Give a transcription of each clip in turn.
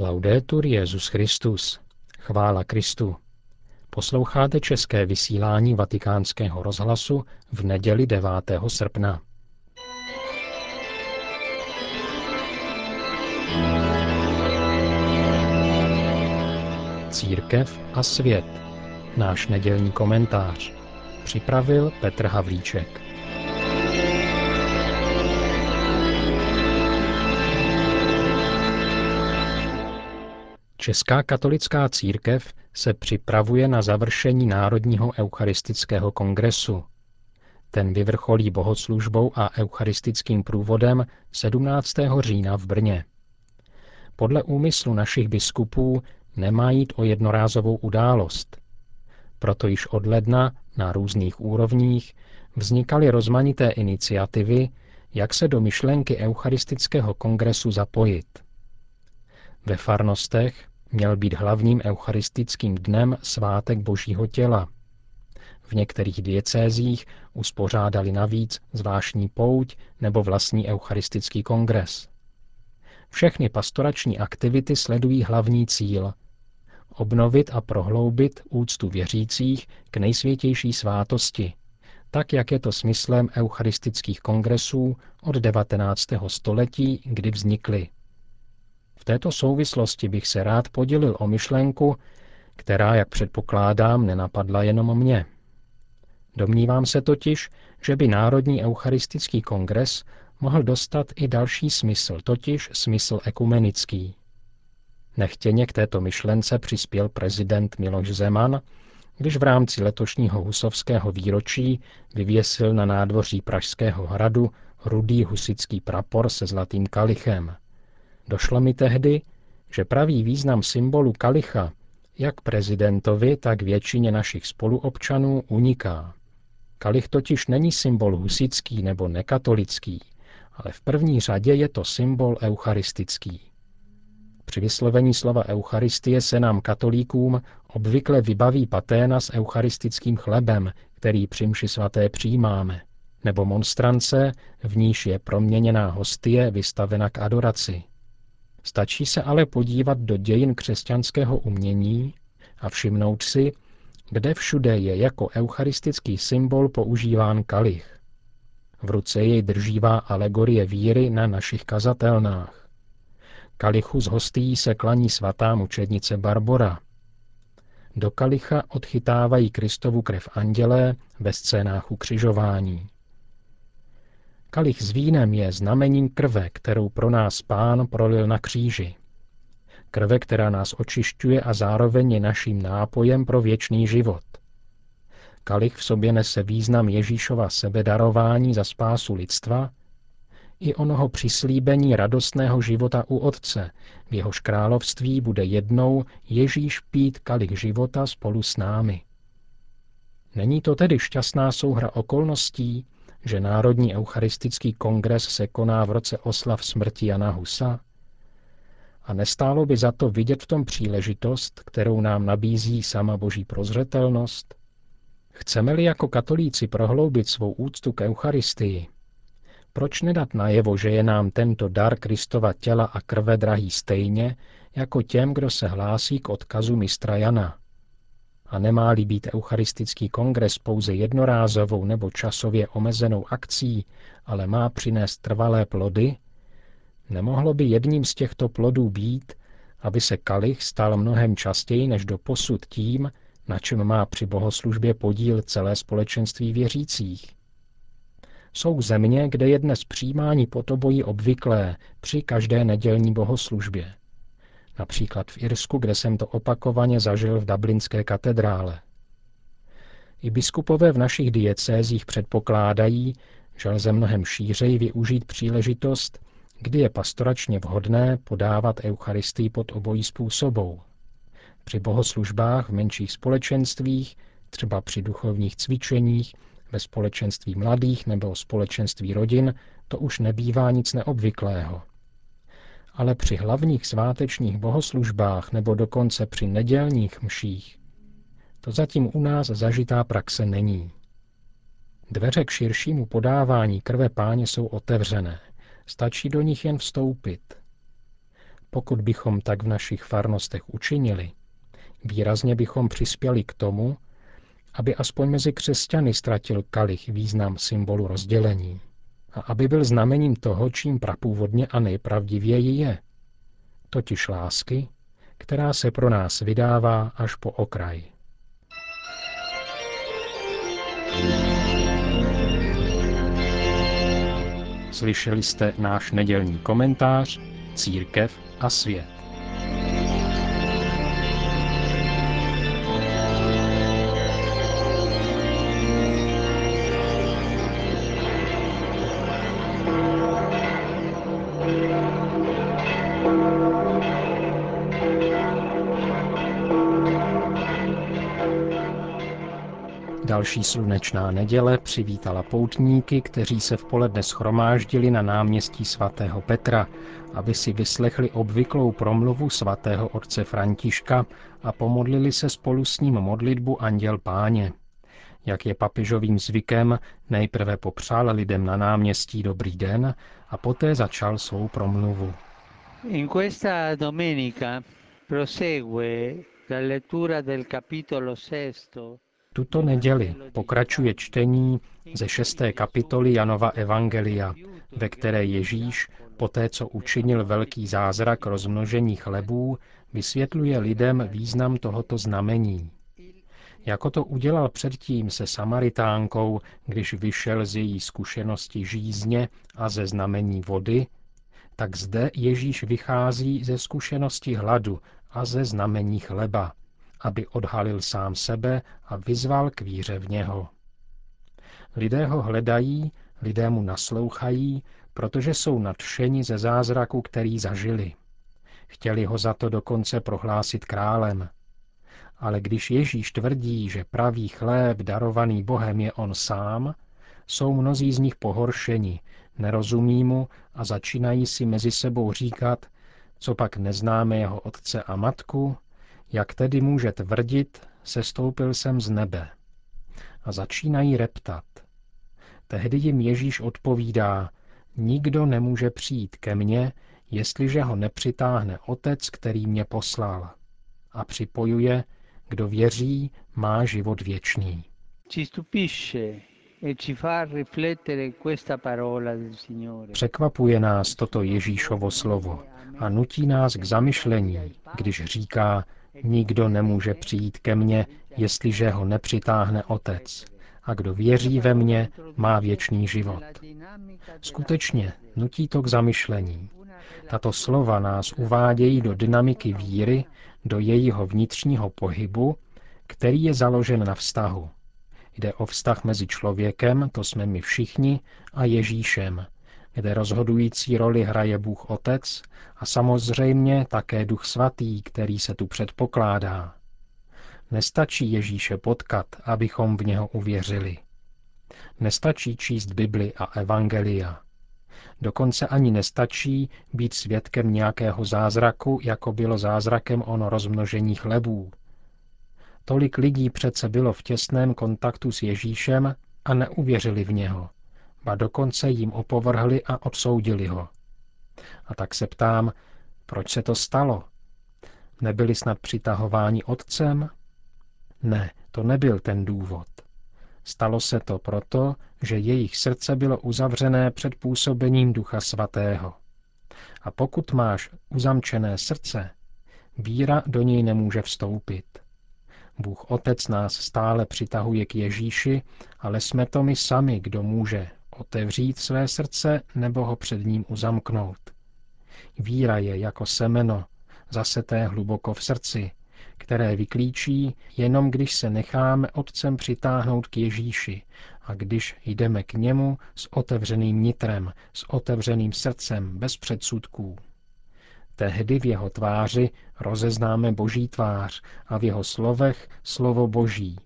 Laudetur Jezus Christus. Chvála Kristu. Posloucháte české vysílání Vatikánského rozhlasu v neděli 9. srpna. Církev a svět. Náš nedělní komentář. Připravil Petr Havlíček. Česká katolická církev se připravuje na završení Národního eucharistického kongresu. Ten vyvrcholí bohoslužbou a eucharistickým průvodem 17. října v Brně. Podle úmyslu našich biskupů nemá jít o jednorázovou událost. Proto již od ledna na různých úrovních vznikaly rozmanité iniciativy, jak se do myšlenky Eucharistického kongresu zapojit. Ve farnostech měl být hlavním eucharistickým dnem svátek Božího těla. V některých diecézích uspořádali navíc zvláštní pouť nebo vlastní eucharistický kongres. Všechny pastorační aktivity sledují hlavní cíl obnovit a prohloubit úctu věřících k nejsvětější svátosti, tak jak je to smyslem eucharistických kongresů od 19. století, kdy vznikly. V této souvislosti bych se rád podělil o myšlenku, která, jak předpokládám, nenapadla jenom mě. Domnívám se totiž, že by Národní eucharistický kongres mohl dostat i další smysl, totiž smysl ekumenický. Nechtěně k této myšlence přispěl prezident Miloš Zeman, když v rámci letošního husovského výročí vyvěsil na nádvoří Pražského hradu rudý husický prapor se zlatým kalichem – Došlo mi tehdy, že pravý význam symbolu kalicha jak prezidentovi, tak většině našich spoluobčanů uniká. Kalich totiž není symbol husický nebo nekatolický, ale v první řadě je to symbol eucharistický. Při vyslovení slova Eucharistie se nám katolíkům obvykle vybaví paténa s eucharistickým chlebem, který při mši svaté přijímáme, nebo monstrance, v níž je proměněná hostie vystavena k adoraci. Stačí se ale podívat do dějin křesťanského umění a všimnout si, kde všude je jako eucharistický symbol používán kalich. V ruce jej držívá alegorie víry na našich kazatelnách. Kalichu z hostí se klaní svatá mučednice Barbora. Do kalicha odchytávají Kristovu krev andělé ve scénách ukřižování. Kalich s vínem je znamením krve, kterou pro nás pán prolil na kříži. Krve, která nás očišťuje a zároveň je naším nápojem pro věčný život. Kalich v sobě nese význam Ježíšova sebedarování za spásu lidstva i onoho přislíbení radostného života u Otce, v jehož království bude jednou Ježíš pít kalich života spolu s námi. Není to tedy šťastná souhra okolností, že Národní eucharistický kongres se koná v roce oslav smrti Jana Husa? A nestálo by za to vidět v tom příležitost, kterou nám nabízí sama boží prozřetelnost? Chceme-li jako katolíci prohloubit svou úctu k Eucharistii, proč nedat najevo, že je nám tento dar Kristova těla a krve drahý stejně, jako těm, kdo se hlásí k odkazu mistra Jana? A nemá-li být eucharistický kongres pouze jednorázovou nebo časově omezenou akcí, ale má přinést trvalé plody, nemohlo by jedním z těchto plodů být, aby se kalich stal mnohem častěji než do posud tím, na čem má při bohoslužbě podíl celé společenství věřících. Jsou země, kde je dnes přijímání podobojí obvyklé při každé nedělní bohoslužbě například v Irsku, kde jsem to opakovaně zažil v Dublinské katedrále. I biskupové v našich diecézích předpokládají, že lze mnohem šířej využít příležitost, kdy je pastoračně vhodné podávat Eucharistii pod obojí způsobou. Při bohoslužbách v menších společenstvích, třeba při duchovních cvičeních, ve společenství mladých nebo společenství rodin, to už nebývá nic neobvyklého ale při hlavních svátečních bohoslužbách nebo dokonce při nedělních mších, to zatím u nás zažitá praxe není. Dveře k širšímu podávání krve páně jsou otevřené, stačí do nich jen vstoupit. Pokud bychom tak v našich farnostech učinili, výrazně bychom přispěli k tomu, aby aspoň mezi křesťany ztratil kalich význam symbolu rozdělení a aby byl znamením toho, čím prapůvodně a nejpravdivěji je, totiž lásky, která se pro nás vydává až po okraj. Slyšeli jste náš nedělní komentář Církev a svět. Další slunečná neděle přivítala poutníky, kteří se v poledne schromáždili na náměstí svatého Petra, aby si vyslechli obvyklou promluvu svatého otce Františka a pomodlili se spolu s ním modlitbu Anděl Páně. Jak je papežovým zvykem, nejprve popřál lidem na náměstí dobrý den a poté začal svou promluvu. In questa domenica prosegue la lettura del capitolo sesto tuto neděli pokračuje čtení ze šesté kapitoly Janova Evangelia, ve které Ježíš, poté co učinil velký zázrak rozmnožení chlebů, vysvětluje lidem význam tohoto znamení. Jako to udělal předtím se Samaritánkou, když vyšel z její zkušenosti žízně a ze znamení vody, tak zde Ježíš vychází ze zkušenosti hladu a ze znamení chleba aby odhalil sám sebe a vyzval k víře v něho. Lidé ho hledají, lidé mu naslouchají, protože jsou nadšeni ze zázraku, který zažili. Chtěli ho za to dokonce prohlásit králem. Ale když Ježíš tvrdí, že pravý chléb darovaný Bohem je on sám, jsou mnozí z nich pohoršeni, nerozumí mu a začínají si mezi sebou říkat, co pak neznáme jeho otce a matku, jak tedy může tvrdit, sestoupil jsem z nebe? A začínají reptat. Tehdy jim Ježíš odpovídá, nikdo nemůže přijít ke mně, jestliže ho nepřitáhne Otec, který mě poslal. A připojuje, kdo věří, má život věčný. E Překvapuje nás toto Ježíšovo slovo a nutí nás k zamyšlení, když říká, Nikdo nemůže přijít ke mně, jestliže ho nepřitáhne Otec. A kdo věří ve mně, má věčný život. Skutečně nutí to k zamyšlení. Tato slova nás uvádějí do dynamiky víry, do jejího vnitřního pohybu, který je založen na vztahu. Jde o vztah mezi člověkem, to jsme my všichni, a Ježíšem, kde rozhodující roli hraje Bůh Otec a samozřejmě také Duch Svatý, který se tu předpokládá. Nestačí Ježíše potkat, abychom v něho uvěřili. Nestačí číst Bibli a Evangelia. Dokonce ani nestačí být svědkem nějakého zázraku, jako bylo zázrakem ono rozmnožení chlebů. Tolik lidí přece bylo v těsném kontaktu s Ježíšem a neuvěřili v něho ba dokonce jim opovrhli a odsoudili ho. A tak se ptám, proč se to stalo? Nebyli snad přitahováni otcem? Ne, to nebyl ten důvod. Stalo se to proto, že jejich srdce bylo uzavřené před působením Ducha Svatého. A pokud máš uzamčené srdce, víra do něj nemůže vstoupit. Bůh Otec nás stále přitahuje k Ježíši, ale jsme to my sami, kdo může otevřít své srdce nebo ho před ním uzamknout. Víra je jako semeno, zaseté hluboko v srdci, které vyklíčí jenom když se necháme Otcem přitáhnout k Ježíši a když jdeme k němu s otevřeným nitrem, s otevřeným srdcem, bez předsudků. Tehdy v jeho tváři rozeznáme Boží tvář a v jeho slovech slovo Boží,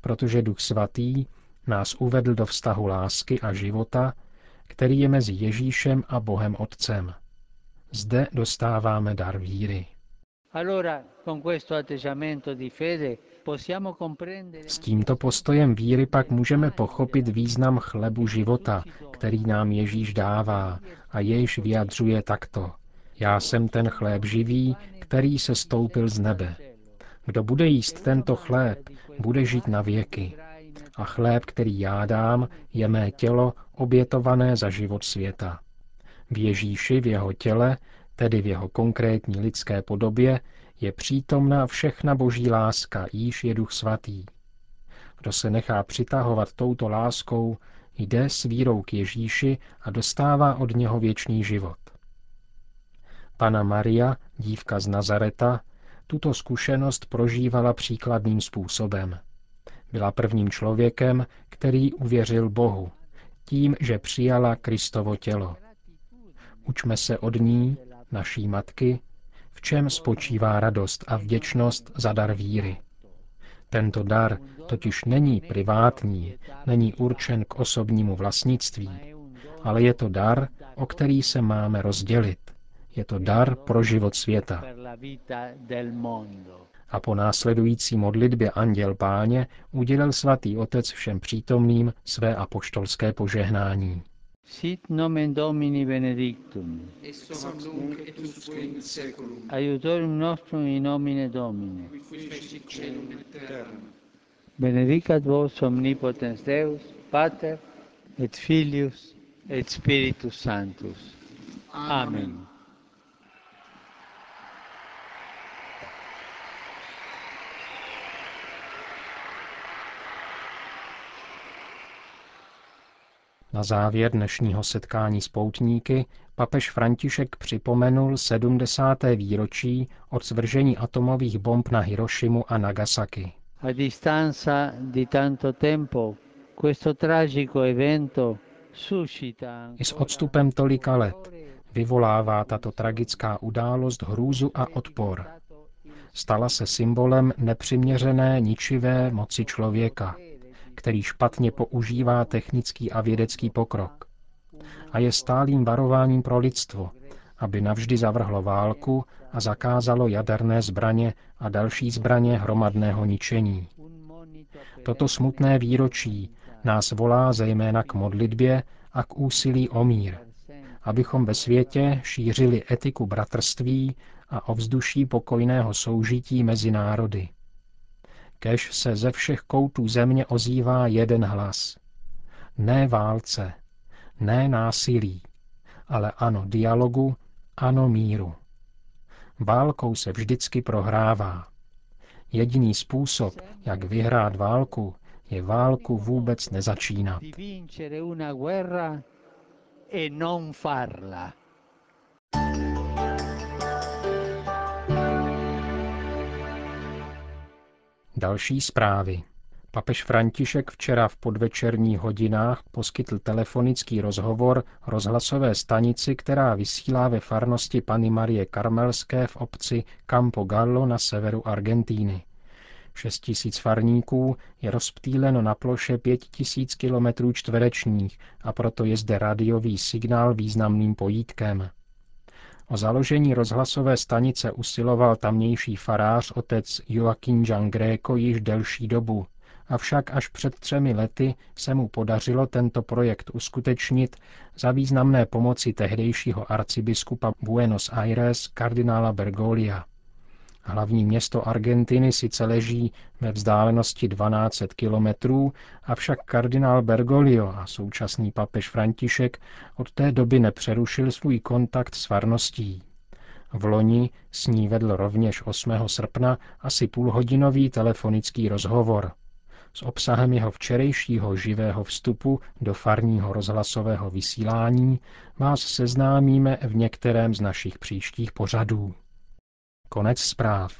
protože Duch Svatý nás uvedl do vztahu lásky a života, který je mezi Ježíšem a Bohem Otcem. Zde dostáváme dar víry. S tímto postojem víry pak můžeme pochopit význam chlebu života, který nám Ježíš dává a jejž vyjadřuje takto. Já jsem ten chléb živý, který se stoupil z nebe. Kdo bude jíst tento chléb, bude žít na věky. A chléb, který já dám, je mé tělo obětované za život světa. V Ježíši, v jeho těle, tedy v jeho konkrétní lidské podobě, je přítomná všechna boží láska, jíž je duch svatý. Kdo se nechá přitahovat touto láskou, jde s vírou k Ježíši a dostává od něho věčný život. Pana Maria, dívka z Nazareta, tuto zkušenost prožívala příkladným způsobem. Byla prvním člověkem, který uvěřil Bohu, tím, že přijala Kristovo tělo. Učme se od ní, naší matky, v čem spočívá radost a vděčnost za dar víry. Tento dar totiž není privátní, není určen k osobnímu vlastnictví, ale je to dar, o který se máme rozdělit. Je to dar pro život světa. A po následující modlitbě Anděl Páně udělil svatý otec všem přítomným své apoštolské požehnání. Sit nomen Domini benedictum. Ex hoc nunc et usque in seculum. Aiutorium nostrum in nomine Domini. Qui fecit celum et terram. Benedicat vos omnipotens Deus, Pater et Filius et Spiritus Sanctus. Amen. Na závěr dnešního setkání s poutníky papež František připomenul 70. výročí od svržení atomových bomb na Hirošimu a Nagasaki. A distanza di tanto tempo, questo tragico evento suscita I s odstupem tolika let vyvolává tato tragická událost hrůzu a odpor. Stala se symbolem nepřiměřené ničivé moci člověka, který špatně používá technický a vědecký pokrok. A je stálým varováním pro lidstvo, aby navždy zavrhlo válku a zakázalo jaderné zbraně a další zbraně hromadného ničení. Toto smutné výročí nás volá zejména k modlitbě a k úsilí o mír, abychom ve světě šířili etiku bratrství a ovzduší pokojného soužití mezi národy. Kež se ze všech koutů země ozývá jeden hlas. Ne válce, ne násilí, ale ano dialogu, ano míru. Válkou se vždycky prohrává. Jediný způsob, jak vyhrát válku, je válku vůbec nezačínat. Další zprávy. Papež František včera v podvečerních hodinách poskytl telefonický rozhovor rozhlasové stanici, která vysílá ve farnosti Pany Marie Karmelské v obci Campo Gallo na severu Argentíny. 6 tisíc farníků je rozptýleno na ploše 5 tisíc kilometrů čtverečních a proto je zde radiový signál významným pojítkem. O založení rozhlasové stanice usiloval tamnější farář otec Joaquín Jean Greco již delší dobu, avšak až před třemi lety se mu podařilo tento projekt uskutečnit za významné pomoci tehdejšího arcibiskupa Buenos Aires kardinála Bergolia. Hlavní město Argentiny sice leží ve vzdálenosti 12 kilometrů, avšak kardinál Bergoglio a současný papež František od té doby nepřerušil svůj kontakt s farností. V loni s ní vedl rovněž 8. srpna asi půlhodinový telefonický rozhovor. S obsahem jeho včerejšího živého vstupu do farního rozhlasového vysílání vás seznámíme v některém z našich příštích pořadů. Konec zpráv.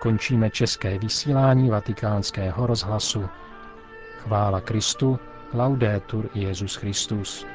Končíme české vysílání vatikánského rozhlasu. Chvála Kristu, laudetur Jezus Christus.